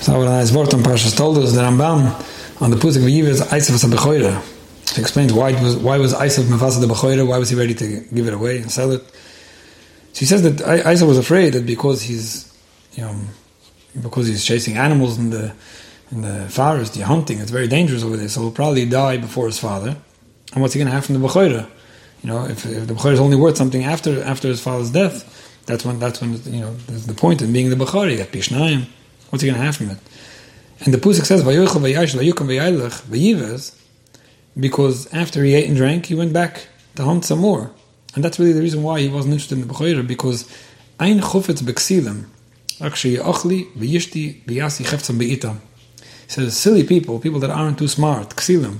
So a nice word on Parshas Toldos, the Rambam, on the Pusik V'yiv is Eisav HaBechoira. He explains why was, why was Eisav Mefasa the Bechoira, why was he ready to give it away and sell it. So he says that Eisav was afraid that because he's, you know, because he's chasing animals in the in the forest, the hunting, it's very dangerous over there, so he'll probably die before his father. And what's he going to have from the Bechoira? You know, if, if the Bechoira is only worth something after after his father's death, that's when that's when you know the point in being the Bechari, that Pishnayim. What's he going to have from it? And the Pusik says, Vayochel vayash vayukum vayaylich vayivas, because after he ate and drank, he went back to hunt some more. And that's really the reason why he wasn't interested in the Bechayra, because ein chufetz beksilim, akshi achli vayishti vayasi cheftzam be'itam. He says, silly people, people that aren't too smart, ksilim,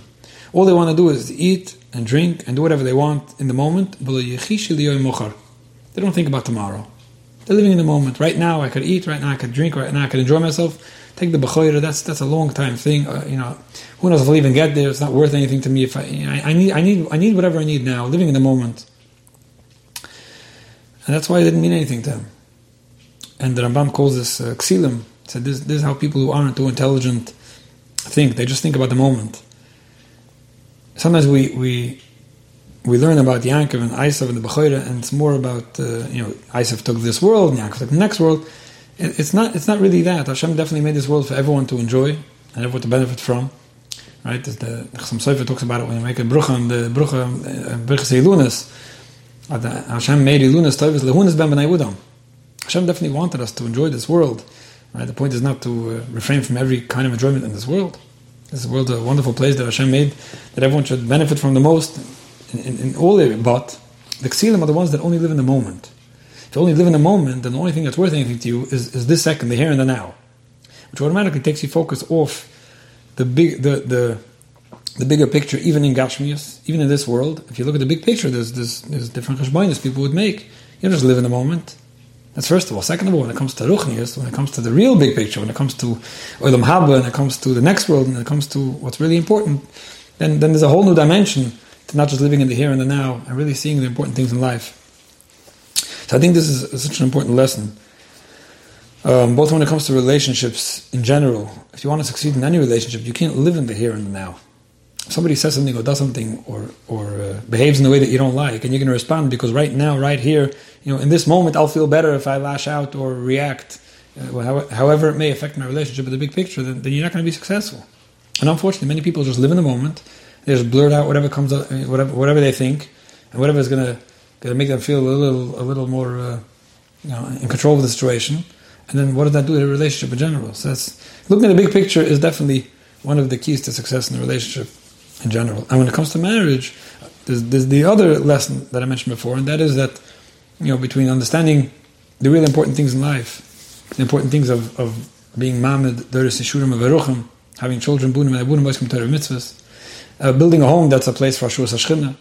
all they want to do is eat and drink and do whatever they want in the moment, they don't think about tomorrow. They're living in the moment. Right now, I could eat. Right now, I could drink. Right now, I could enjoy myself. Take the b'choyra. That's that's a long time thing. Uh, you know, who knows if I'll even get there? It's not worth anything to me. If I, you know, I, I, need, I need, I need whatever I need now. Living in the moment, and that's why it didn't mean anything to him. And the Rambam calls this uh, ksilim. Said this, this is how people who aren't too intelligent think. They just think about the moment. Sometimes we we we learn about Yaakov and Isav and the Bechoira, and it's more about uh, you know Isav took this world, and Yaakov took the next world. It, it's not it's not really that. Hashem definitely made this world for everyone to enjoy and everyone to benefit from. Right? As the Chassam Sofer talks about it when you make a brucha and the brucha uh, brucha Ilunas. Hashem made Ilunas toivus lehunas ben udam. Hashem definitely wanted us to enjoy this world. Right? The point is not to uh, refrain from every kind of enjoyment in this world. This world is a wonderful place that Hashem made that everyone should benefit from the most in, in, all it, but the ksilim are the ones that only live in the moment. If you only live in the moment, then the only thing that's worth anything to you is, is this second, the here and the now, which automatically takes you focus off the big, the, the, the bigger picture, even in Gashmias, even in this world. If you look at the big picture, there's, there's, there's different cheshbainis people would make. You just live in the moment. That's first of all. Second of all, when it comes to Ruchnias, when it comes to the real big picture, when it comes to Olam Haba, when it comes to the next world, when it comes to what's really important, then, then there's a whole new dimension to not just living in the here and the now and really seeing the important things in life. So I think this is such an important lesson. Um, both when it comes to relationships in general, if you want to succeed in any relationship, you can't live in the here and the now. If somebody says something or does something or, or uh, behaves in the way that you don't like, and you're going to respond because right now, right here, you know, in this moment, I'll feel better if I lash out or react, uh, however it may affect my relationship with the big picture, then, then you're not going to be successful. And unfortunately, many people just live in the moment they just blurt out whatever comes up, whatever whatever they think, and whatever is going to make them feel a little a little more uh, you know in control of the situation. And then what does that do to the relationship in general? So that's looking at the big picture is definitely one of the keys to success in the relationship in general. And when it comes to marriage, there's, there's the other lesson that I mentioned before, and that is that you know between understanding the real important things in life, the important things of, of being Mamed, Doris Yishurim, Averuchim, having children, Bunim, Abunim, Boiskim, Torah, Mitzvahs, uh, building a home that's a place for Ashur Sashchina,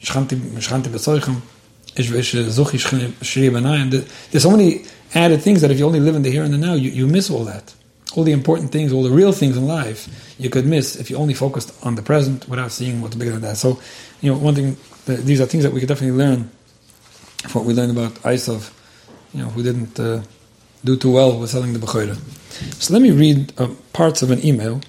Shchanti B'Tzoichem, Zuchi Shri. There's so many added things that if you only live in the here and the now, you, you miss all that. All the important things, all the real things in life, you could miss if you only focused on the present without seeing what's bigger than that. So, you know, one thing, these are things that we could definitely learn from what we learned about Isov, you know, who didn't uh, do too well with selling the Bechayra. So let me read uh, parts of an email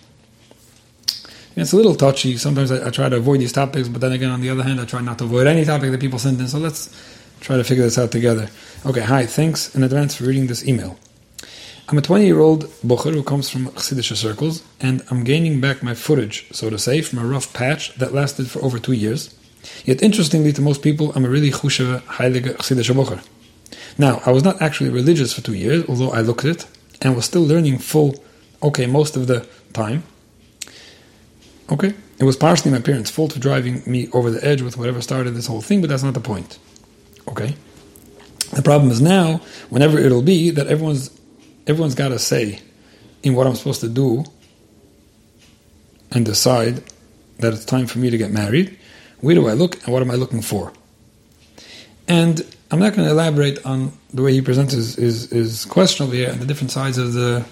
it's a little touchy. Sometimes I, I, try to avoid these topics, but then again, on the other hand, I try not to avoid any topic that people send in. So let's try to figure this out together. Okay, hi. Thanks in advance for reading this email. I'm a 20 year old bocher who comes from Chassidish circles, and I'm gaining back my footage, so to say, from a rough patch that lasted for over two years. Yet, interestingly to most people, I'm a really chushev heilige Chassidish bocher. Now, I was not actually religious for two years, although I looked it, and was still learning full, okay, most of the time. Okay? It was partially my parents' fault for driving me over the edge with whatever started this whole thing, but that's not the point. Okay? The problem is now, whenever it'll be, that everyone's everyone's got a say in what I'm supposed to do and decide that it's time for me to get married. Where do I look and what am I looking for? And I'm not going to elaborate on the way he presents his, his, his question over here and the different sides of the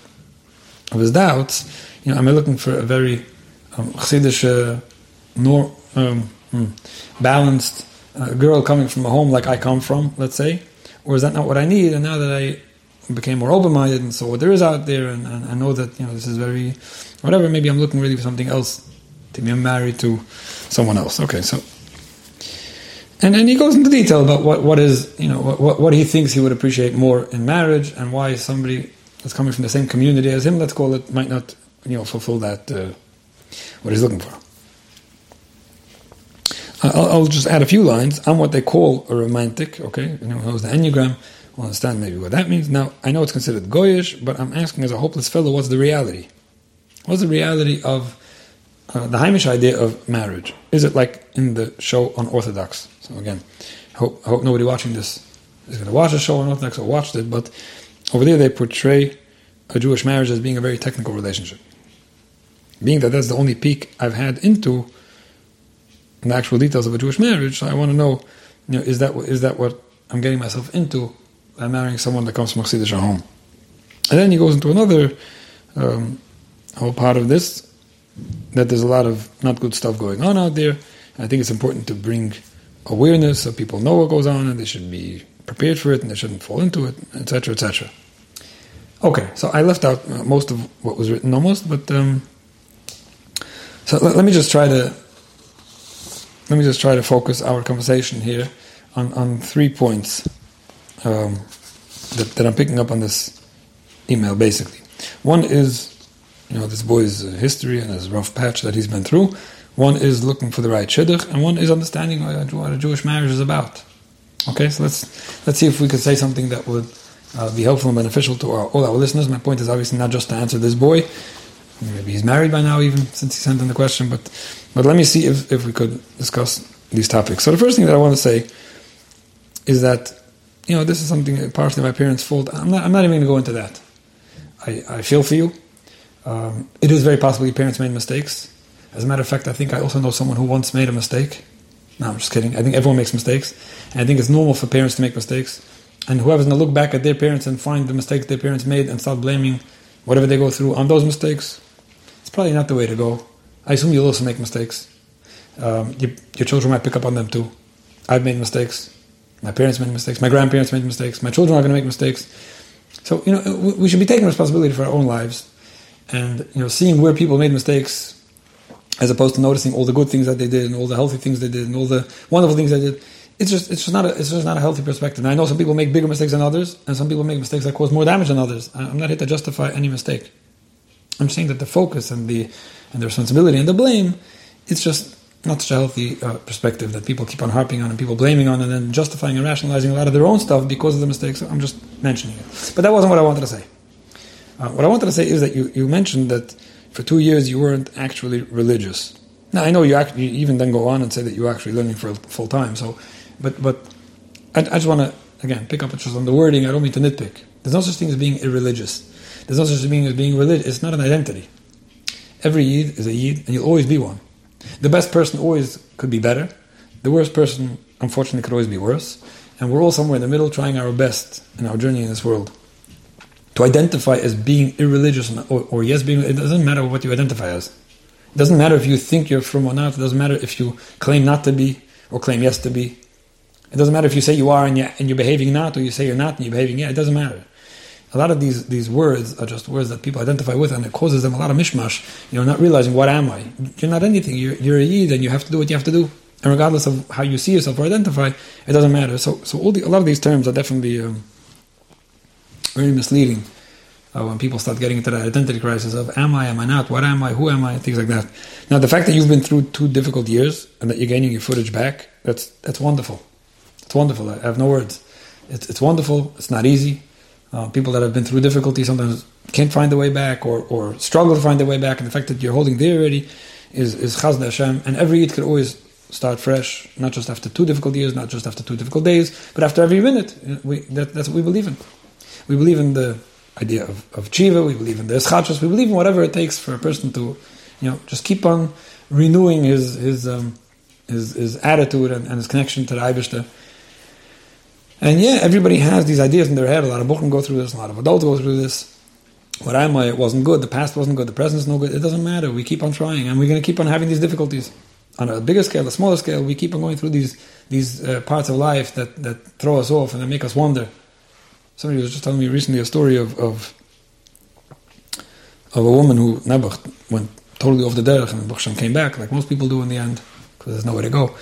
of his doubts. You know, I'm looking for a very um, Chassidish, nor, um, balanced uh, girl coming from a home like I come from, let's say? Or is that not what I need? And now that I became more open-minded and saw what there is out there, and, and I know that you know this is very, whatever. Maybe I'm looking really for something else to be married to someone else. Okay, so. And then he goes into detail about what, what is, you know, what, what he thinks he would appreciate more in marriage and why somebody that's coming from the same community as him, let's call it, might not, you know, fulfill that, uh, what he's looking for. I'll, I'll, just add a few lines. I'm what they call a romantic, okay? You know, knows the Enneagram, will understand maybe what that means. Now, I know it's considered goyish, but I'm asking as a hopeless fellow, what's the reality? What's the reality of uh, the Heimish idea of marriage? Is it like in the show Unorthodox? So again, I hope, I hope nobody watching this is going to watch the show Unorthodox or watched it, but over there they portray a Jewish marriage as being a very technical relationship. Being that that's the only peek I've had into the actual details of a Jewish marriage, I want to know, you know, is that is that what I'm getting myself into by marrying someone that comes from Chassidish home? And then he goes into another um, whole part of this that there's a lot of not good stuff going on out there. I think it's important to bring awareness so people know what goes on and they should be prepared for it and they shouldn't fall into it, etc., etc. Okay, so I left out uh, most of what was written almost, but um, so let, let, me just try to let me just try to focus our conversation here on, on three points um, that, that I'm picking up on this email. Basically, one is you know this boy's history and his rough patch that he's been through. One is looking for the right shidduch, and one is understanding what a Jewish marriage is about. Okay, so let's let's see if we could say something that would uh, be helpful and beneficial to our, all our listeners. My point is obviously not just to answer this boy. Maybe he's married by now, even since he sent in the question. But but let me see if, if we could discuss these topics. So the first thing that I want to say is that you know this is something partially my parents' fault. I'm not I'm not even going to go into that. I, I feel for you. Um, it is very possible your parents made mistakes. As a matter of fact, I think I also know someone who once made a mistake no, I'm just kidding. I think everyone makes mistakes. And I think it's normal for parents to make mistakes. And whoever's going to look back at their parents and find the mistakes their parents made and start blaming whatever they go through on those mistakes, probably not the way to go. I assume you'll also make mistakes. Um, your, your children might pick up on them too. I've made mistakes. My parents made mistakes. My grandparents made mistakes. My children are going to make mistakes. So, you know, we should be taking responsibility for our own lives and, you know, seeing where people made mistakes as opposed to noticing all the good things that they did and all the healthy things they did and all the wonderful things they did. It's just it's just not a, it's just not a healthy perspective. And I know some people make bigger mistakes than others, and some people make mistakes that cause more damage than others. I'm not here to justify any mistake. I'm saying that the focus and the and the responsibility and the blame, it's just not such a healthy uh, perspective that people keep on harping on and people blaming on and then justifying and rationalizing a lot of their own stuff because of the mistakes. I'm just mentioning it. But that wasn't what I wanted to say. Uh, what I wanted to say is that you, you mentioned that for two years you weren't actually religious. Now I know you, actually, you even then go on and say that you're actually learning for full time. So, but but I, I just want to again pick up just on the wording. I don't mean to nitpick. There's no such thing as being irreligious. There's no such thing as being religious. It's not an identity. Every Yid is a Yid, and you'll always be one. The best person always could be better. The worst person, unfortunately, could always be worse. And we're all somewhere in the middle, trying our best in our journey in this world to identify as being irreligious or, or yes, being it doesn't matter what you identify as. It doesn't matter if you think you're from or not. It doesn't matter if you claim not to be or claim yes to be. It doesn't matter if you say you are and you're, behaving not, or you say you're not and you're behaving yeah. It doesn't matter. A lot of these these words are just words that people identify with, and it causes them a lot of mishmash. You know, not realizing what am I? You're not anything. You're, you're a yid, and you have to do what you have to do. And regardless of how you see yourself or identify, it doesn't matter. So, so all the, a lot of these terms are definitely um, very misleading uh, when people start getting into that identity crisis of am I, am I not, what am I, who am I, things like that. Now, the fact that you've been through two difficult years and that you're gaining your footage back, that's that's wonderful. It's wonderful. I have no words. It's, it's wonderful. It's not easy. Uh, people that have been through difficulty sometimes can't find their way back or, or struggle to find their way back. And the fact that you're holding there already is, is chaz Hashem. And every Eid could always start fresh, not just after two difficult years, not just after two difficult days, but after every minute. We, that, that's what we believe in. We believe in the idea of, of Chiva, we believe in the Eschatros, we believe in whatever it takes for a person to, you know, just keep on renewing his his um, his, his attitude and, and, his connection to the Eibishter. And yeah, everybody has these ideas in their head. A lot of Bukhim go through this, a lot of adults go through this. What am I? It wasn't good. The past wasn't good. The present's no good. It doesn't matter. We keep on trying, and we're going to keep on having these difficulties on a bigger scale, a smaller scale. We keep on going through these these uh, parts of life that that throw us off and that make us wonder Somebody was just telling me recently a story of of, of a woman who Nebuch went totally off the derech and Hashem came back, like most people do in the end, because there's nowhere to go,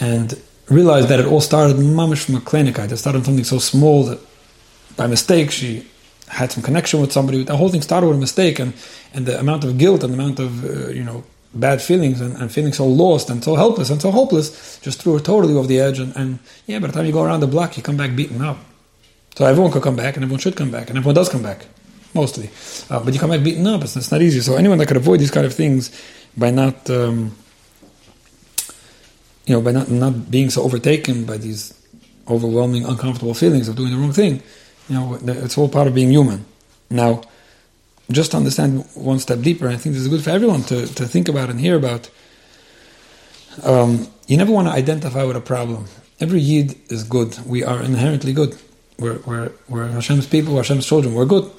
and realized that it all started mamish from a klinikite. It started from something so small that by mistake she had some connection with somebody. The whole thing started with a mistake, and, and the amount of guilt and the amount of uh, you know bad feelings and, and, feeling so lost and so helpless and so hopeless just threw her totally off the edge. And, and, yeah, by the time you go around the block, you come back beaten up. So everyone could come back, and everyone should come back, and everyone does come back, mostly. Uh, but you come back beaten up. It's, it's, not easy. So anyone that could avoid these kind of things by not. Um, you know, by not, not being so overtaken by these overwhelming, uncomfortable feelings of doing the wrong thing, you know, it's all part of being human. Now, just to understand one step deeper, I think this is good for everyone to, to think about and hear about. Um, you never want to identify with a problem. Every Yid is good. We are inherently good. We're, we're, we're Hashem's people, Hashem's children. We're good.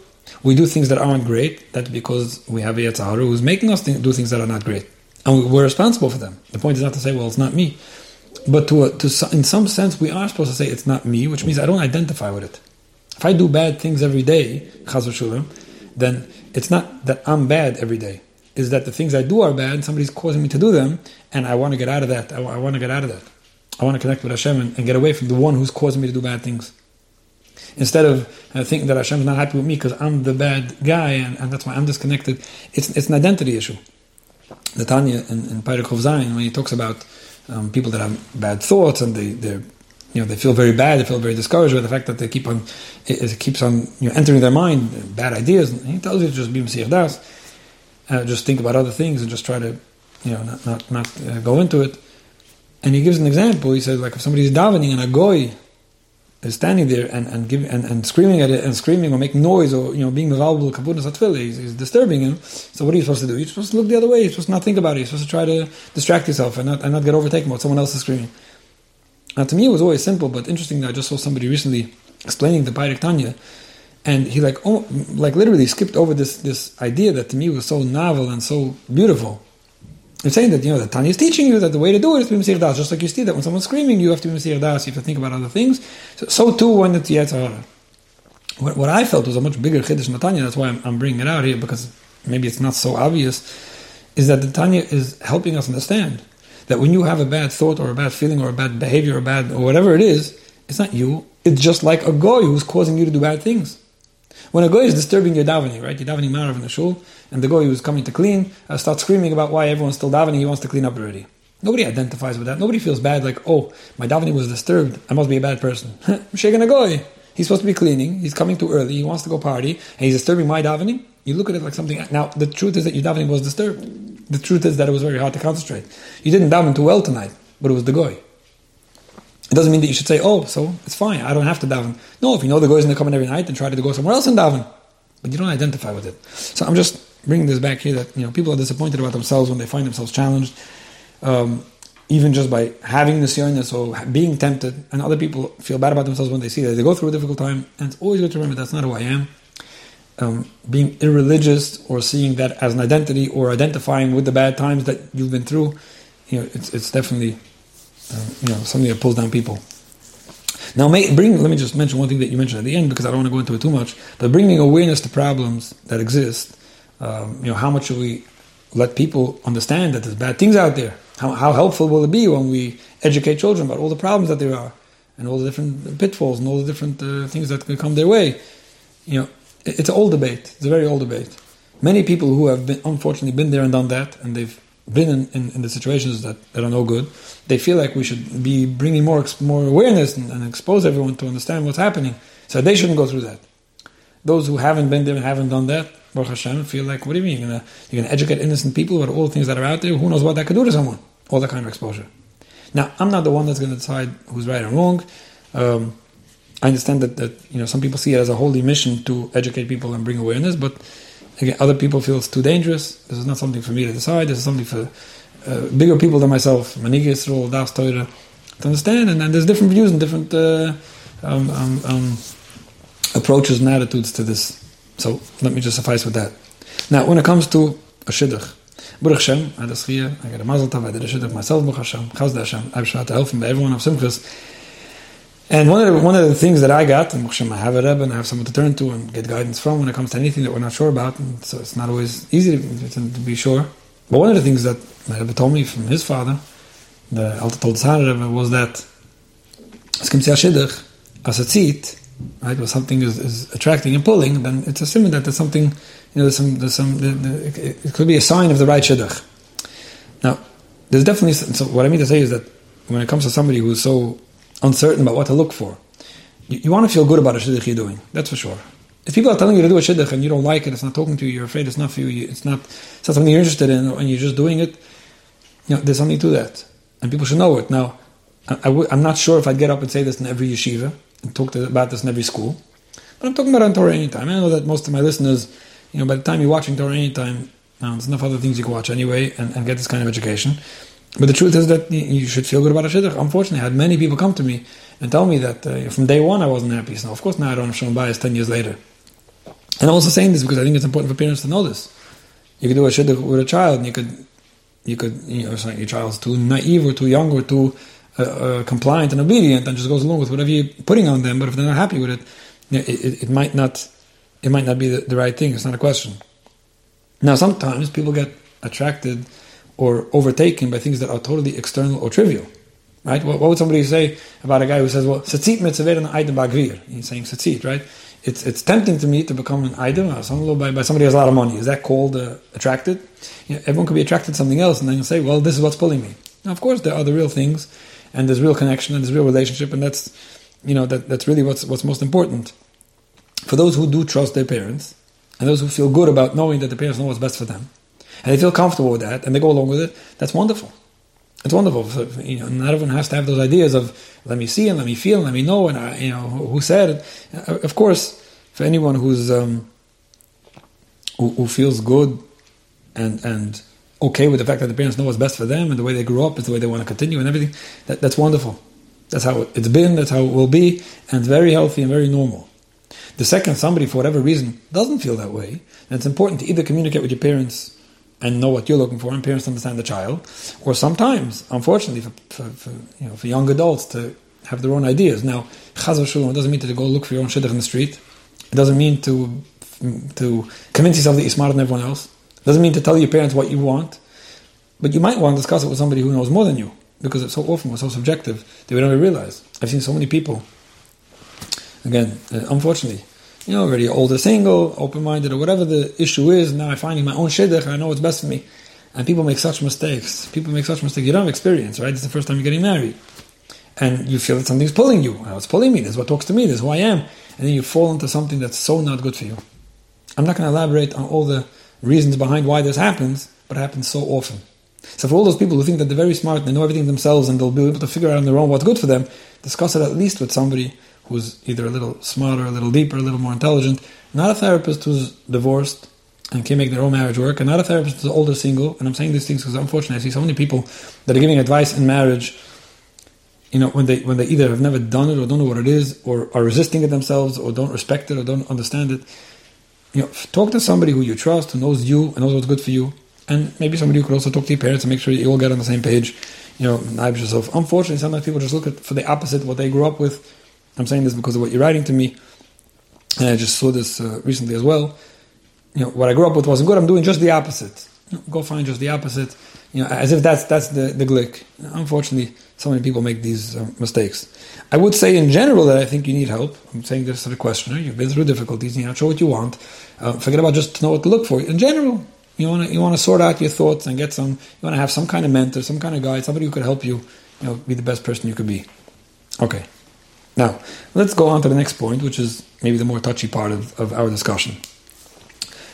We do things that aren't great. That's because we have a Yetzer Hara who's making us do things that are not great and we're responsible for them. The point is not to say, well, it's not me, but to, to in some sense, we are supposed to say it's not me, which means I don't identify with it. If I do bad things every day, then it's not that I'm bad every day. Is that the things I do are bad, and somebody's causing me to do them, and I want to get out of that. I, I want to get out of that. I want to connect with Hashem and, and, get away from the one who's causing me to do bad things. Instead of uh, thinking that Hashem is not happy with me because I'm the bad guy and, and that's why I'm disconnected, it's, it's an identity issue the Tanya in, in Parakov Zayin, when he talks about um, people that have bad thoughts and they, they you know, they feel very bad, they feel very discouraged by the fact that they keep on, it, it keeps on, you know, entering their mind, bad ideas. And he tells you just be Mesiach Das, uh, just think about other things and just try to, you know, not, not, not uh, go into it. And he gives an example. He says, like, if somebody's davening and a goy standing there and, and, give, and, and screaming at it and screaming or making noise or you know being available kabunas atfili, is, disturbing him. So what are you supposed to do? You're supposed to look the other way. You're supposed to not think about it. You're supposed to try to distract yourself and not and not get overtaken by what someone else is screaming. Now to me it was always simple, but interesting that I just saw somebody recently explaining the Bairik Tanya, and he like oh like literally skipped over this this idea that to me was so novel and so beautiful. It's saying that you know that Tanya is teaching you that the way to do it is to be Mesir Das, just like you see that when someone's screaming, you have to be Mesir Das, you have to think about other things. So, so too when it's Yetzer Hara. What, what, I felt was a much bigger Chiddush in Tanya, that's why I'm, I'm, bringing it out here, because maybe it's not so obvious, is that the Tanya is helping us understand that when you have a bad thought or a bad feeling or a bad behavior or bad or whatever it is, it's not you. It's just like a goy who's causing you to do bad things. When a goy is disturbing your davening, right? You're davening Marav in the shul, and the goy who's coming to clean uh, starts screaming about why everyone's still davening, he wants to clean up already. Nobody identifies with that. Nobody feels bad like, oh, my davening was disturbed. I must be a bad person. Shaking a goy. He's supposed to be cleaning. He's coming too early. He wants to go party, and he's disturbing my davening. You look at it like something. Now, the truth is that your davening was disturbed. The truth is that it was very hard to concentrate. You didn't daven too well tonight, but it was the goy. It doesn't mean that you should say, oh, so it's fine. I don't have to daven. No, if you know the goy is going to come in every night, then try to go somewhere else and daven. But you don't identify with it. So I'm just bringing this back here that you know people are disappointed about themselves when they find themselves challenged, um, even just by having the nisyonis or being tempted, and other people feel bad about themselves when they see that they go through a difficult time. And it's always good to remember that's not who I am. Um, being irreligious or seeing that as an identity or identifying with the bad times that you've been through, you know, it's, it's definitely you know something that pulls down people. Now, bring, let me just mention one thing that you mentioned at the end because I don't want to go into it too much. But bringing awareness to problems that exist um, you know, how much should we let people understand that there's bad things out there? How, how helpful will it be when we educate children about all the problems that there are and all the different pitfalls and all the different uh, things that can come their way? You know, it's an old debate. It's a very old debate. Many people who have been, unfortunately been there and done that, and they've been in, in, in, the situations that, that are no good, they feel like we should be bringing more more awareness and, and expose everyone to understand what's happening. So they shouldn't go through that. Those who haven't been there and haven't done that, Baruch Hashem, feel like, what do you mean? You're gonna, you're gonna educate innocent people about all the things that are out there? Who knows what that could do to someone? All that kind of exposure. Now, I'm not the one that's gonna decide who's right and wrong. Um, I understand that, that you know some people see it as a holy mission to educate people and bring awareness, but again, other people feel it's too dangerous. This is not something for me to decide. This is something for uh, bigger people than myself, Manigi Yisrael, Das Torah, to understand. And, and there's different views and different uh, um, um, um, approaches and attitudes to this. So let me just suffice with that. Now, when it comes to a shidduch, Baruch Hashem, I had a I got a mazel tov, I did a shidduch myself, Baruch Hashem, Chazda Hashem, I've tried to help him everyone of Simchas. And one of the, one of the things that I got, I have a Rebbe and I have someone to turn to and get guidance from when it comes to anything that we're not sure about, and so it's not always easy to, to, be sure. But one of the things that my Rebbe told me from his father, the Alter Tolner Rebbe, was that as a tzit, right, when something is, is, attracting and pulling, then it's a symbol that there's something, you know, there's some, there's some, the, the, it could be a sign of the right Shidduch. Now, there's definitely, so what I mean to say is that when it comes to somebody who's so uncertain about what to look for. You, you want to feel good about a shidduch you're doing, that's for sure. If people are telling you to do a shidduch and you don't like it, it's not talking to you, you're afraid it's not for you, it's not, it's not something you're interested in, and you're just doing it, you know, there's something to that. And people should know it. Now, I w- I'm not sure if I'd get up and say this in every yeshiva and talk to, about this in every school, but I'm talking about on Torah anytime. I know that most of my listeners, you know, by the time you're watching Torah anytime, now, there's enough other things you can watch anyway and, and get this kind of education. But the truth is that you should feel good about a shidduch. Unfortunately, I had many people come to me and tell me that uh, from day one I wasn't happy. So of course now I don't have shown bias ten years later. And I'm also saying this because I think it's important for parents to know this. You could do a shidduch with a child, and you could, you could, you know, your child's too naive or too young or too uh, uh, compliant and obedient, and just goes along with whatever you're putting on them. But if they're not happy with it, it, it, it, might not, it might not be the, the right thing. It's not a question. Now, sometimes people get attracted or overtaken by things that are totally external or trivial. Right? What, what would somebody say about a guy who says, well, Satzit mitzvah Aydin bagvir? He's saying Satzit, right? It's, it's tempting to me to become an Aydin uh, by, by somebody who has a lot of money. Is that called uh, attracted? You know, everyone could be attracted to something else and then say, well, this is what's pulling me. Now, of course, there are the real things and there's real connection and there's real relationship and that's, you know, that, that's really what's, what's most important. For those who do trust their parents and those who feel good about knowing that the parents know what's best for them, and they feel comfortable with that, and they go along with it, that's wonderful. It's wonderful. So, you know, not everyone has to have those ideas of let me see and let me feel and let me know and I, you know who said it. Uh, of course, for anyone who's um, who, who, feels good and and okay with the fact that the parents know what's best for them and the way they grew up is the way they want to continue and everything, that, that's wonderful. That's how it's been. That's how it will be, and very healthy and very normal. The second somebody, for whatever reason, doesn't feel that way, then it's important to either communicate with your parents and know what you're looking for, and parents understand the child. Or sometimes, unfortunately, for, for, for you know for young adults to have their own ideas. Now, chaz v'shalom, doesn't mean to go look for your own shidduch in the street. It doesn't mean to to convince yourself that you're smarter than everyone else. It doesn't mean to tell your parents what you want. But you might want to discuss it with somebody who knows more than you, because it's so often it's so subjective that we don't even realize. I've seen so many people. Again, uh, unfortunately, you know, already older single, open-minded, or whatever the issue is. Now I'm finding my own shidduch, I know what's best for me. And people make such mistakes. People make such mistakes. You don't have experience, right? It's the first time you're getting married. And you feel that something's pulling you. Oh, it's pulling me. This is what talks to me. This is who I am. And then you fall into something that's so not good for you. I'm not going to elaborate on all the reasons behind why this happens, but it happens so often. So for all those people who think that they're very smart and they know everything themselves and they'll be able to figure out on their own what's good for them, discuss it at least with somebody who's either a little smarter, a little deeper, a little more intelligent, not a therapist who's divorced and can make their own marriage work, and not a therapist who's older single. And I'm saying these things because unfortunately I see so many people that are giving advice in marriage, you know, when they when they either have never done it or don't know what it is, or are resisting it themselves, or don't respect it or don't understand it. You know, talk to somebody who you trust, who knows you and knows what's good for you, and maybe somebody who could also talk to your parents and make sure you all get on the same page. You know, yourself. Unfortunately, sometimes people just look at for the opposite what they grew up with I'm saying this because of what you're writing to me, and I just saw this uh, recently as well. You know, what I grew up with wasn't good. I'm doing just the opposite. You know, go find just the opposite. You know, as if that's that's the the glick. Unfortunately, so many people make these uh, mistakes. I would say in general that I think you need help. I'm saying this to the questioner. You've been through difficulties. You're not sure what you want. Uh, forget about just to know what to look for. In general, you want to you want to sort out your thoughts and get some. You want to have some kind of mentor, some kind of guide, somebody who could help you. You know, be the best person you could be. Okay. Now, let's go on to the next point, which is maybe the more touchy part of, of our discussion.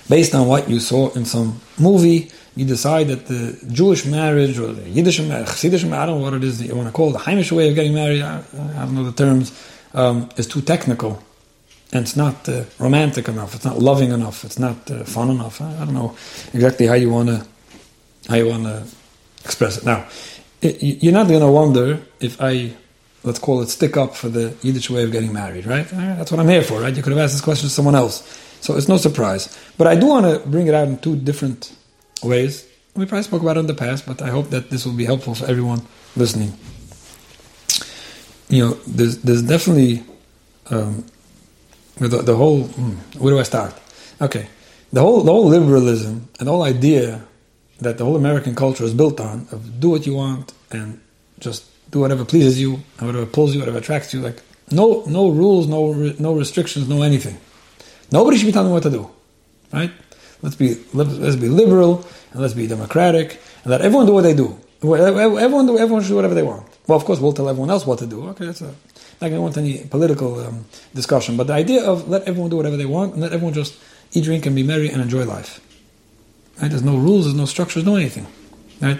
Based on what you saw in some movie, you decide that the Jewish marriage or the Yiddish marriage, Chassidish marriage, I don't know what it is that you want to call it, the Heimish way of getting married, I, I don't know the terms, um, is too technical. And it's not uh, romantic enough, it's not loving enough, it's not uh, fun enough. I, I, don't know exactly how you want to how you want to express it. Now, it, you're not going to wonder if I let's call it stick up for the Yiddish way of getting married, right? That's what I'm here for, right? You could have asked this question to someone else. So it's no surprise. But I do want to bring it out in two different ways. We probably spoke about it in the past, but I hope that this will be helpful for everyone listening. you know, there's there's definitely um, the, the whole. Hmm, where do I start? Okay, the whole the whole liberalism and the whole idea that the whole American culture is built on of do what you want and just do whatever pleases you whatever pulls you, whatever attracts you. Like no no rules, no no restrictions, no anything. Nobody should be telling me what to do, right? Let's be let's be liberal and let's be democratic and let everyone do what they do. Everyone do everyone should do whatever they want. Well, of course, we'll tell everyone else what to do. Okay, that's a, going to want any political um, discussion, but the idea of let everyone do whatever they want and let everyone just eat, drink, and be merry and enjoy life. Right? There's no rules, there's no structures, no anything. Right?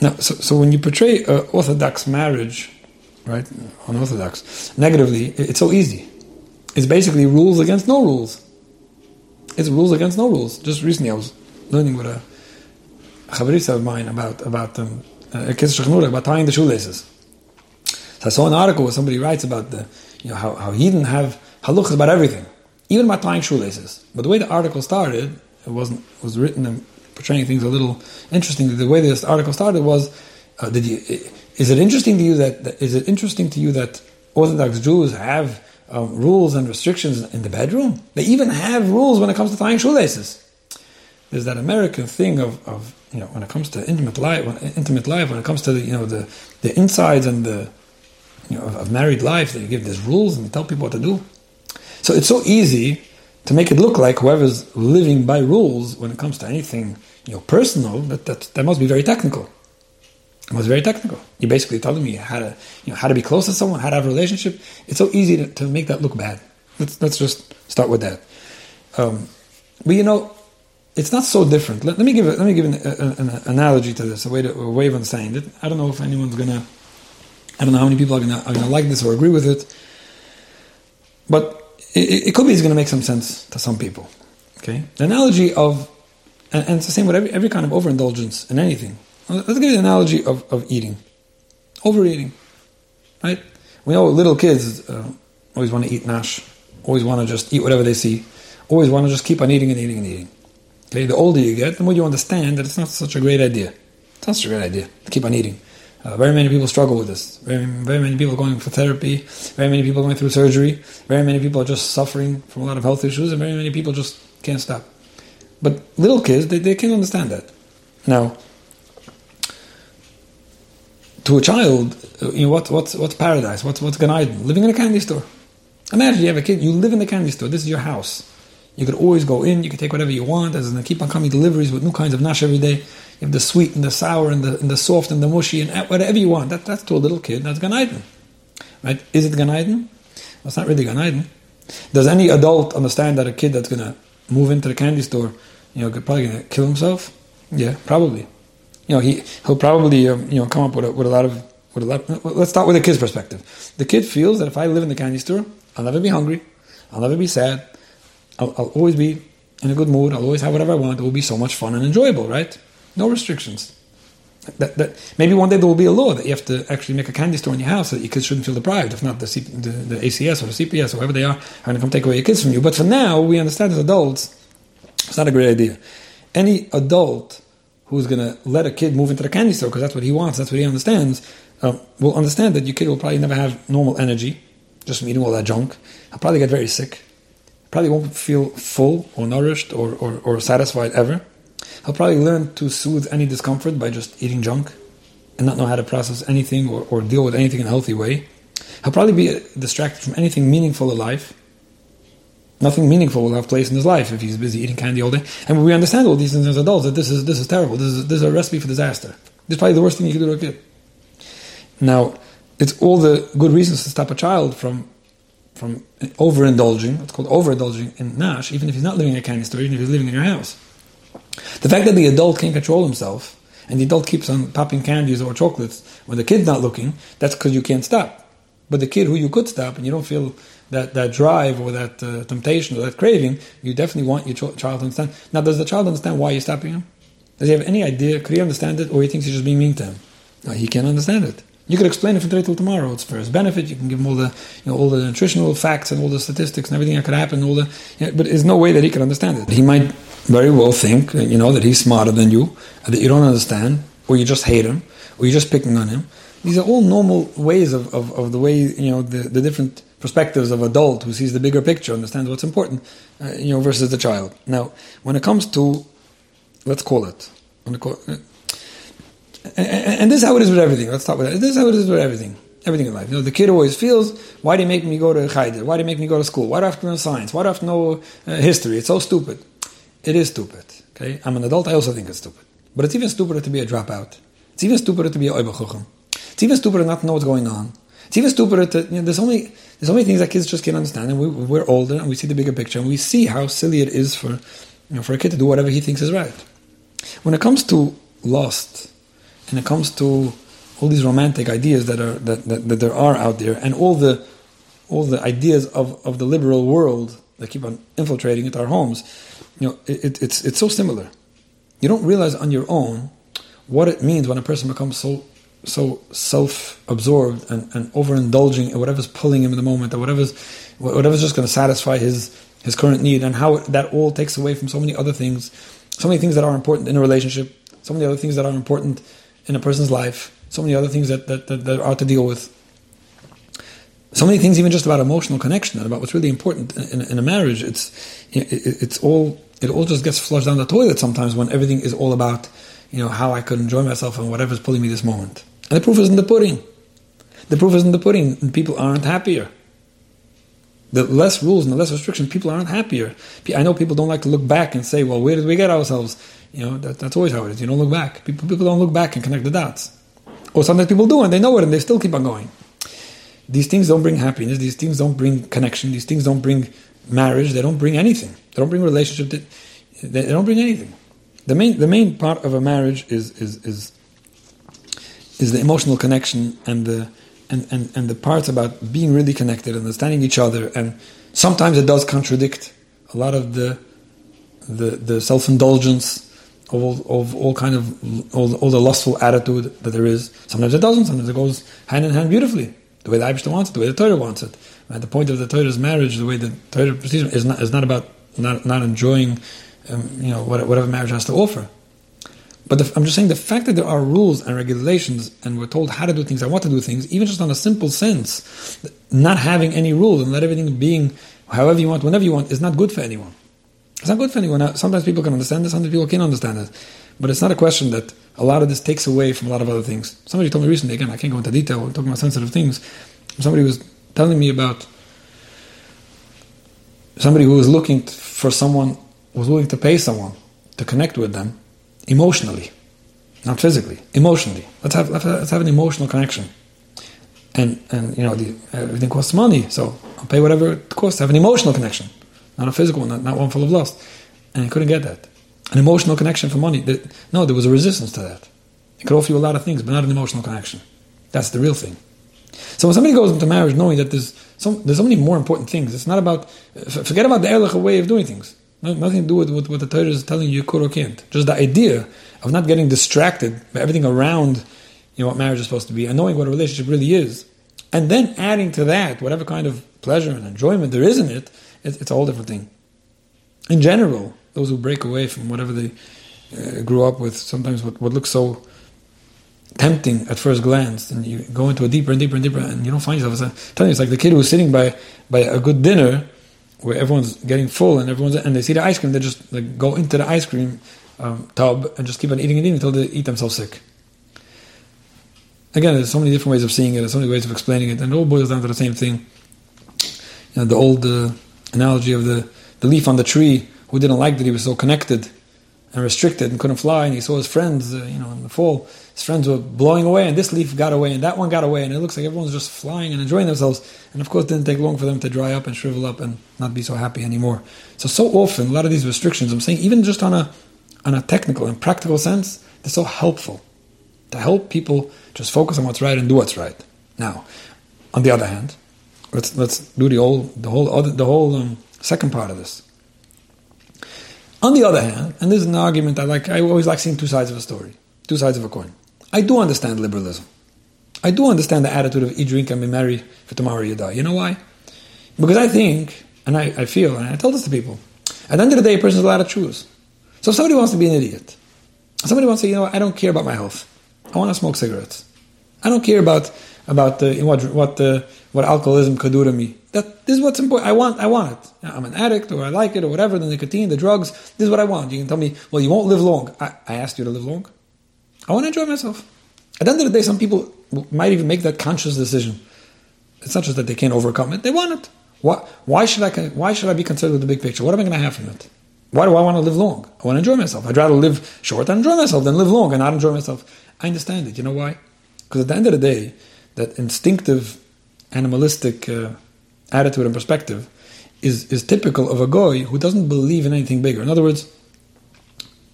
Now, so, so when you portray an orthodox marriage, right, unorthodox, negatively, it's so easy. It's basically rules against no rules. It's rules against no rules. Just recently, I was learning with a chavarisa of mine about about um, uh, about tying the shoelaces. So I saw an article where somebody writes about the, you know, how, how he didn't have halachas about everything, even about tying shoelaces. But the way the article started, it wasn't was written portraying things a little interesting. The way this article started was, uh, did you? Is it interesting to you that, that is it interesting to you that Orthodox Jews have um, rules and restrictions in the bedroom? They even have rules when it comes to tying shoelaces. There's that American thing of, of you know when it comes to intimate life, when, intimate life, when it comes to the you know the the insides and the you know of, of married life, they give these rules and tell people what to do. So it's so easy to make it look like whoever's living by rules when it comes to anything you know personal that that, that must be very technical. It was very technical. You're basically telling me how to you know how to be close to someone, how to have a relationship. It's so easy to, to make that look bad. Let's let's just start with that. Um, but you know, it's not so different. Let, let me give let me give an, a, an, analogy to this, a way to, a way of understanding it. I don't know if anyone's gonna, I don't know how many people are gonna are gonna like this or agree with it, but it, it could be it's gonna make some sense to some people. Okay, the analogy of, and, and it's the same with every, every kind of overindulgence in anything. Let's give you the analogy of, of eating, overeating, right? We know little kids uh, always want to eat nash, always want to just eat whatever they see, always want to just keep on eating and eating and eating. Okay, the older you get, the more you understand that it's not such a great idea. It's not such a great idea to keep on eating. Uh, very many people struggle with this. Very, very many people going for therapy. Very many people going through surgery. Very many people are just suffering from a lot of health issues, and very many people just can't stop. But little kids, they, they can understand that. Now, to a child, uh, you know, what, what's, what's paradise? What's, what's Gan Eden? Living in a candy store. Imagine you have a kid, you live in the candy store, this is your house. You could always go in. You can take whatever you want. There's going to keep on coming deliveries with new kinds of nash every day. You have the sweet and the sour and the, and the soft and the mushy and whatever you want. That, that's to a little kid. That's Gan Eden. Right? Is it Gan Eden? Well, it's not really Gan Eden. Does any adult understand that a kid that's going to move into the candy store, you know, probably going to kill himself? Yeah, probably. You know, he he'll probably um, you know come up with a, with a lot of with a lot. Let's start with the kid's perspective. The kid feels that if I live in the candy store, I'll never be hungry, I'll never be sad, I'll, I'll, always be in a good mood. I'll always have whatever I want. It will be so much fun and enjoyable, right? No restrictions. That, that maybe one day there will be a law that you have to actually make a candy store in your house so that your kids shouldn't feel deprived. If not, the, C, the, the ACS or the CPS or whoever they are are going to come take away your kids from you. But for now, we understand as adults, it's not a great idea. Any adult who's going to let a kid move into the candy store because that's what he wants, that's what he understands, um, will understand that your kid will probably never have normal energy just from eating all that junk. He'll probably get very sick probably won't feel full or nourished or, or, or satisfied ever. He'll probably learn to soothe any discomfort by just eating junk and not know how to process anything or, or deal with anything in a healthy way. He'll probably be distracted from anything meaningful in life. Nothing meaningful will have place in his life if he's busy eating candy all day. And we understand all these things as adults that this is this is terrible. This is this is a recipe for disaster. This is probably the worst thing you can do to a kid. Now, it's all the good reasons to stop a child from from overindulging, it's called overindulging in Nash, even if he's not living in a candy store, even if he's living in your house. The fact that the adult can't control himself and the adult keeps on popping candies or chocolates when the kid's not looking, that's because you can't stop. But the kid who you could stop and you don't feel that, that drive or that uh, temptation or that craving, you definitely want your ch- child to understand. Now, does the child understand why you're stopping him? Does he have any idea? Could he understand it or he thinks you're just being mean to him? No, he can't understand it. You could explain it from today till tomorrow. It's for his benefit. You can give him all the, you know, all the nutritional facts and all the statistics and everything that could happen. All the, you know, but there's no way that he could understand it. He might very well think, you know, that he's smarter than you, that you don't understand, or you just hate him, or you're just picking on him. These are all normal ways of, of, of the way, you know, the, the different perspectives of adult who sees the bigger picture, understands what's important, uh, you know, versus the child. Now, when it comes to, let's call it and, and, this is how it is with everything. Let's talk about that. This is how it is with everything. Everything in life. You know, the kid always feels, why do you make me go to Chayder? Why do you make me go to school? Why do I have to learn science? Why do I have to know uh, history? It's so stupid. It is stupid. Okay? I'm an adult, I also think it's stupid. But it's even stupider to be a dropout. It's even stupider to be a oibachuchim. It's even stupider not to know what's going on. It's even stupider to, you know, there's only, there's only things that kids just can't understand. And we, we're older and we see the bigger picture and we see how silly it is for, you know, for a kid to do whatever he thinks is right. When it comes to lust, and it comes to all these romantic ideas that are that, that, that, there are out there, and all the all the ideas of, of the liberal world that keep on infiltrating into our homes, you know, it, it's it's so similar. You don't realize on your own what it means when a person becomes so so self-absorbed and, and overindulging in whatever's pulling him in the moment, or whatever's whatever's just going to satisfy his his current need, and how that all takes away from so many other things, so many things that are important in a relationship, so many other things that are important in a person's life, so many other things that, that, that, that are to deal with. So many things, even just about emotional connection and about what's really important in, in, in a marriage. It's it, it's all it all just gets flushed down the toilet sometimes when everything is all about you know how I could enjoy myself and whatever's pulling me this moment. And the proof is in the pudding. The proof is in the pudding, and people aren't happier. The less rules and the less restrictions, people aren't happier. I know people don't like to look back and say, "Well, where did we get ourselves?" You know, that, that's always how it is. You don't look back. People, people don't look back and connect the dots. Or sometimes people do and they know it and they still keep on going. These things don't bring happiness. These things don't bring connection. These things don't bring marriage. They don't bring anything. They don't bring relationship. They, they don't bring anything. The main, the main part of a marriage is, is, is, is the emotional connection and the, and, and, and the parts about being really connected, understanding each other. And sometimes it does contradict a lot of the, the, the self-indulgence of all, of all kind of all, all the lustful attitude that there is. Sometimes it doesn't. Sometimes it goes hand in hand beautifully, the way the Abishta wants it, the way the Torah wants it. And the point of the Torah's marriage, the way the Torah procedure is not is not about not not enjoying, um, you know, whatever marriage has to offer. But the, I'm just saying the fact that there are rules and regulations, and we're told how to do things and what to do things, even just on a simple sense, not having any rules and let everything being however you want, whenever you want, is not good for anyone. It's not good for anyone. Sometimes people can understand this, sometimes people can't understand it. But it's not a question that a lot of this takes away from a lot of other things. Somebody told me recently, again, I can't go into detail, we're talking about sensitive things. Somebody was telling me about somebody who was looking for someone, was willing to pay someone to connect with them emotionally, not physically, emotionally. Let's have, let's have an emotional connection. And, and you know, the, everything costs money, so I'll pay whatever it costs to have an emotional connection not a physical one, not, not one full of lust. And he couldn't get that. An emotional connection for money. No, there was a resistance to that. It could offer you a lot of things, but not an emotional connection. That's the real thing. So when somebody goes into marriage knowing that there's so, there's so many more important things, it's not about, forget about the erlich way of doing things. nothing to do with, with what the Torah is telling you you could or can't. Just the idea of not getting distracted by everything around you know, what marriage is supposed to be and knowing what a relationship really is. And then adding to that whatever kind of pleasure and enjoyment there is in it, it's a whole different thing. In general, those who break away from whatever they uh, grew up with, sometimes what, what looks so tempting at first glance, and you go into a deeper and deeper and deeper, and you don't find yourself. I'm telling you, it's like the kid who's sitting by by a good dinner where everyone's getting full and everyone's and they see the ice cream, they just like go into the ice cream um, tub and just keep on eating and eating until they eat themselves sick. Again, there's so many different ways of seeing it, there's so many ways of explaining it, and it all boils down to the same thing. You know, the old uh, analogy of the, the leaf on the tree who didn't like that he was so connected and restricted and couldn't fly, and he saw his friends, uh, you know, in the fall, his friends were blowing away, and this leaf got away, and that one got away, and it looks like everyone's just flying and enjoying themselves. And of course, it didn't take long for them to dry up and shrivel up and not be so happy anymore. So, so often, a lot of these restrictions, I'm saying, even just on a on a technical and practical sense, they're so helpful to help people just focus on what's right and do what's right. Now, on the other hand, let's let's do the whole the whole other, the whole um, second part of this. On the other hand, and this is an argument I like, I always like seeing two sides of a story, two sides of a coin. I do understand liberalism. I do understand the attitude of eat, drink, and be merry, for tomorrow you die. You know why? Because I think, and I, I feel, and I tell this to people, at the end of the day, a person is allowed to choose. So if somebody wants to be an idiot, somebody wants to you know, I don't care about my health. I want to smoke cigarettes. I don't care about about the, what what the, what alcoholism could do to me. That this is what's important. I want I want it. I'm an addict, or I like it, or whatever. The nicotine, the drugs. This is what I want. You can tell me, well, you won't live long. I, I asked you to live long. I want to enjoy myself. At the end of the day, some people might even make that conscious decision. It's not just that they can't overcome it; they want it. Why, why should I? Why should I be concerned with the big picture? What am I going to have from it? Why do I want to live long? I want to enjoy myself. I'd rather live short and enjoy myself than live long and not enjoy myself. I understand it. You know why? Because at the end of the day, that instinctive, animalistic uh, attitude and perspective is, is typical of a guy who doesn't believe in anything bigger. In other words,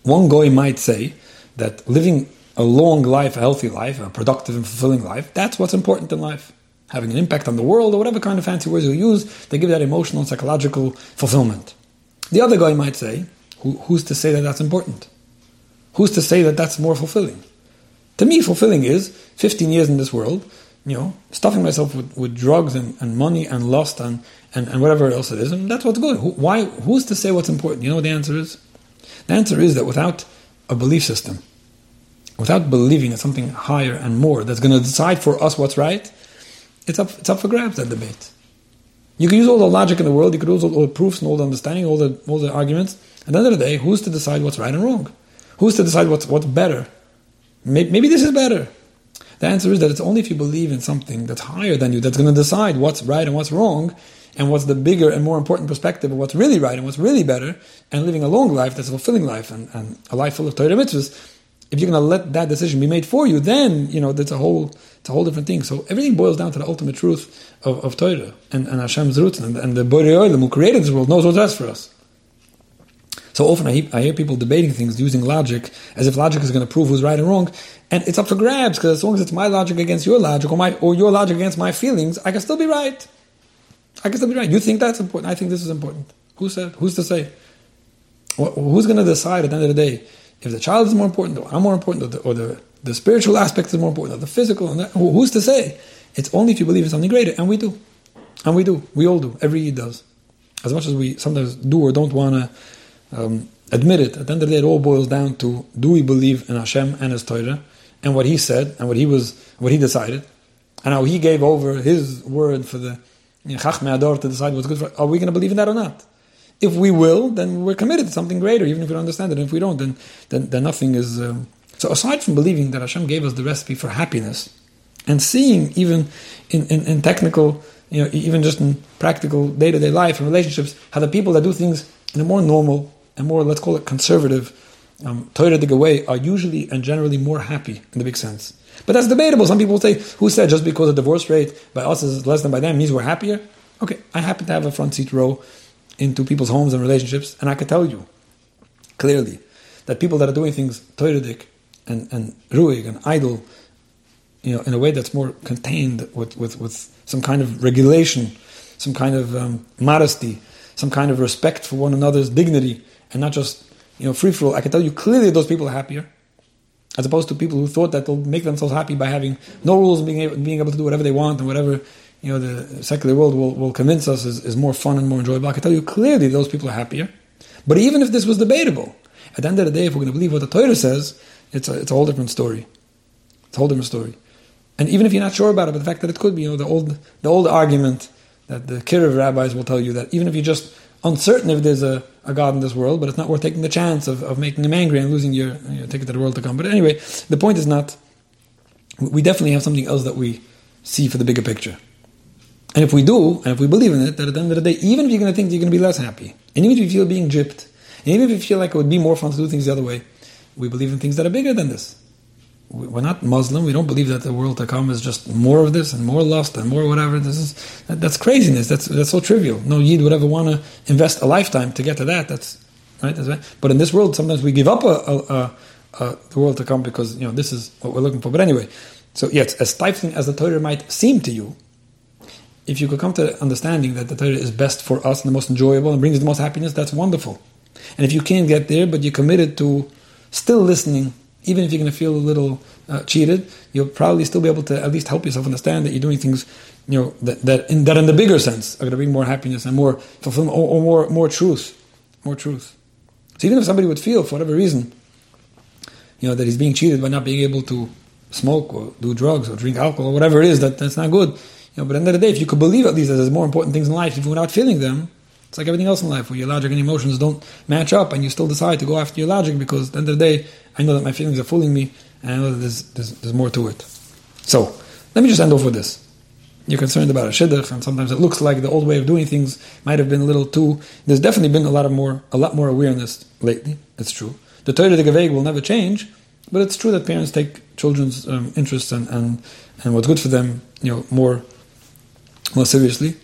one guy might say that living a long life, a healthy life, a productive and fulfilling life, that's what's important in life. Having an impact on the world, or whatever kind of fancy words you use, they give that emotional, and psychological fulfillment. The other guy might say, who, who's to say that that's important? Who's to say that that's more fulfilling? To me, fulfilling is 15 years in this world, you know, stuffing myself with, with drugs and, and money and lust and, and, and whatever else it is, and that's what's good. Who, why, who's to say what's important? You know what the answer is? The answer is that without a belief system, without believing in something higher and more that's going to decide for us what's right, it's up, it's up for grabs, that debate. You can use all the logic in the world, you could use all, all the proofs and all the understanding, all the, all the arguments. At the end of the day, who's to decide what's right and wrong? Who's to decide what's, what's better? Maybe, maybe this is better. The answer is that it's only if you believe in something that's higher than you that's going to decide what's right and what's wrong, and what's the bigger and more important perspective of what's really right and what's really better, and living a long life that's a fulfilling life and, and a life full of Torah mitzvahs. If you're going to let that decision be made for you, then you know that's a whole it's a whole different thing. So everything boils down to the ultimate truth of, of Torah and, and Hashem's roots, and, and the Borei Olam who created this world knows what's best for us. So often I, I hear people debating things using logic as if logic is going to prove who's right and wrong, and it's up for grabs because as long as it's my logic against your logic or my or your logic against my feelings, I can still be right. I can still be right. You think that's important. I think this is important. Who said? Who's to say? who's going to decide at the end of the day if the child is more important, or I'm more important, or the, or the, the spiritual aspect is more important, or the physical? And that, who's to say? It's only if you believe in something greater, and we do, and we do. We all do. Every Yid does. As much as we sometimes do or don't want to um, admit it, at the end of the day, it all boils down to do we believe in Hashem and His Torah and what He said and what He was, what He decided, and how He gave over His word for the Chachmei Hador to decide what's good for. Are we going to believe in that or not? If we will, then we're committed to something greater, even if we don't understand it. And if we don't, then then, then nothing is. Um, so aside from believing that Hashem gave us the recipe for happiness, and seeing even in, in, in technical, you know, even just in practical day to day life and relationships, how the people that do things in a more normal and more, let's call it conservative, um, way are usually and generally more happy in the big sense. But that's debatable. Some people say, who said just because the divorce rate by us is less than by them means we're happier? Okay, I happen to have a front seat row into people's homes and relationships, and I can tell you clearly that people that are doing things Toiradik and, and ruig and eidel, you know, in a way that's more contained with, with, with some kind of regulation, some kind of um, modesty, some kind of respect for one another's dignity, and not just you know free for all. I can tell you clearly those people are happier, as opposed to people who thought that they'll make themselves happy by having no rules and being able, being able to do whatever they want and whatever you know the secular world will, will convince us is, is more fun and more enjoyable. I can tell you clearly those people are happier. But even if this was debatable, at the end of the day, if we're going to believe what the Torah says, it's a, it's a whole different story. It's a whole different story. And even if you're not sure about it, but the fact that it could be, you know, the old the old argument that the Kiruv rabbis will tell you that even if you're just uncertain if there's a, a God in this world, but it's not worth taking the chance of, of making him angry and losing your, your ticket to the world to come. But anyway, the point is not, we definitely have something else that we see for the bigger picture. And if we do, and if we believe in it, that at the end of the day, even if you're going to think you're going to be less happy, and even if you feel being gypped, and even if you feel like it would be more fun to do things the other way, we believe in things that are bigger than this we're not Muslim. We don't believe that the world to come is just more of this and more lust and more whatever. This is that, that's craziness. That's that's so trivial. No yid would ever want to invest a lifetime to get to that. That's right. That's right. But in this world, sometimes we give up a, a, a, the world to come because you know this is what we're looking for. But anyway, so yes, as stifling as the Torah might seem to you, if you could come to understanding that the Torah is best for us and the most enjoyable and brings the most happiness, that's wonderful. And if you can't get there, but you're committed to still listening even if you're going to feel a little uh, cheated, you'll probably still be able to at least help yourself understand that you're doing things, you know, that, that in that in the bigger sense are going to bring more happiness and more fulfillment or, or more more truth, more truth. So even if somebody would feel for whatever reason, you know, that he's being cheated by not being able to smoke or do drugs or drink alcohol or whatever it is that that's not good. You know, but at the end of the day, if you could believe at least that there's more important things in life, even without feeling them, it's like everything else in life, where your logic and emotions don't match up, and you still decide to go after your logic because at the end of the day, I know that my feelings are fooling me, and I know that there's, there's, there's more to it. So, let me just end off with this. You're concerned about a shidduch, and sometimes it looks like the old way of doing things might have been a little too. There's definitely been a lot of more, a lot more awareness lately. It's true. The Torah the Gaveg will never change, but it's true that parents take children's um, interests and, and, and what's good for them, you know, more more seriously.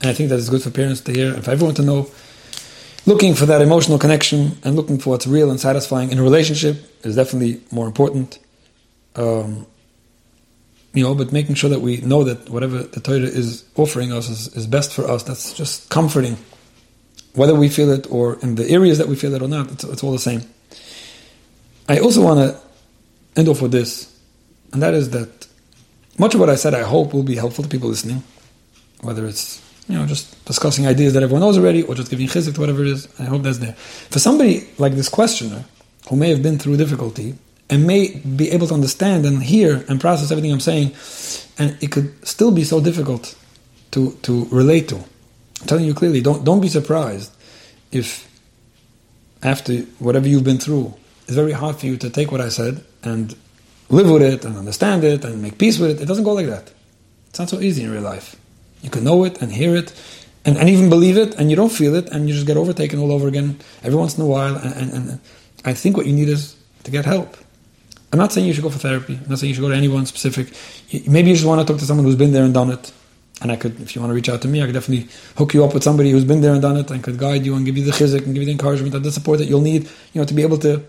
And I think that it's good for parents to hear and for everyone to know. Looking for that emotional connection and looking for what's real and satisfying in a relationship is definitely more important. Um, you know, but making sure that we know that whatever the Torah is offering us is, is best for us, that's just comforting. Whether we feel it or in the areas that we feel it or not, it's, it's all the same. I also want to end off with this, and that is that much of what I said, I hope, will be helpful to people listening, whether it's you know just discussing ideas that everyone knows already, or just giving chizik to whatever it is. I hope that's there. For somebody like this questioner, who may have been through difficulty and may be able to understand and hear and process everything I'm saying, and it could still be so difficult to to relate to. I'm telling you clearly, don't don't be surprised if after whatever you've been through it's very hard for you to take what I said and live with it and understand it and make peace with it. It doesn't go like that. It's not so easy in real life. You can know it and hear it and, and even believe it and you don't feel it and you just get overtaken all over again every once in a while. And, and, and I think what you need is to get help. I'm not saying you should go for therapy. I'm not saying you should go to anyone specific. Maybe you just want to talk to someone who's been there and done it. And I could, if you want to reach out to me, I could definitely hook you up with somebody who's been there and done it and could guide you and give you the chizik and give you the encouragement and the support that you'll need, you know, to be able to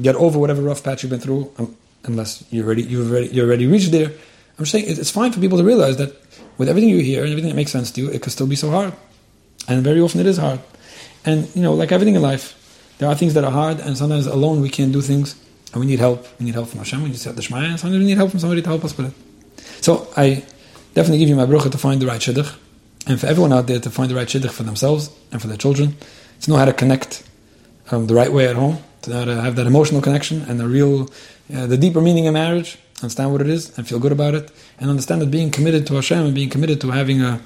get over whatever rough patch you've been through, um, unless you're already you've already you already reached there. I'm saying it's fine for people to realize that with everything you hear and everything that makes sense to you, it could still be so hard, and very often it is hard. And you know, like everything in life, there are things that are hard, and sometimes alone we can't do things, and we need help. We need help from Hashem. We need the Shema, and sometimes we need help from somebody to help us with it. So I definitely give you my bracha to find the right shidduch, and for everyone out there to find the right shidduch for themselves and for their children, to know how to connect um, the right way at home to have that emotional connection and the real, uh, the deeper meaning of marriage, understand what it is and feel good about it, and understand that being committed to Hashem and being committed to having a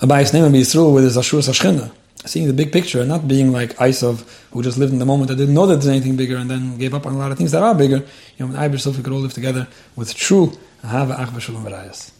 a bayis ne'eman and be through with his Ashur Sashchina, seeing the big picture and not being like Isov, who just lived in the moment that didn't know that there's anything bigger and then gave up on a lot of things that are bigger. You know, I we could all live together with true Ahava Achva Shalom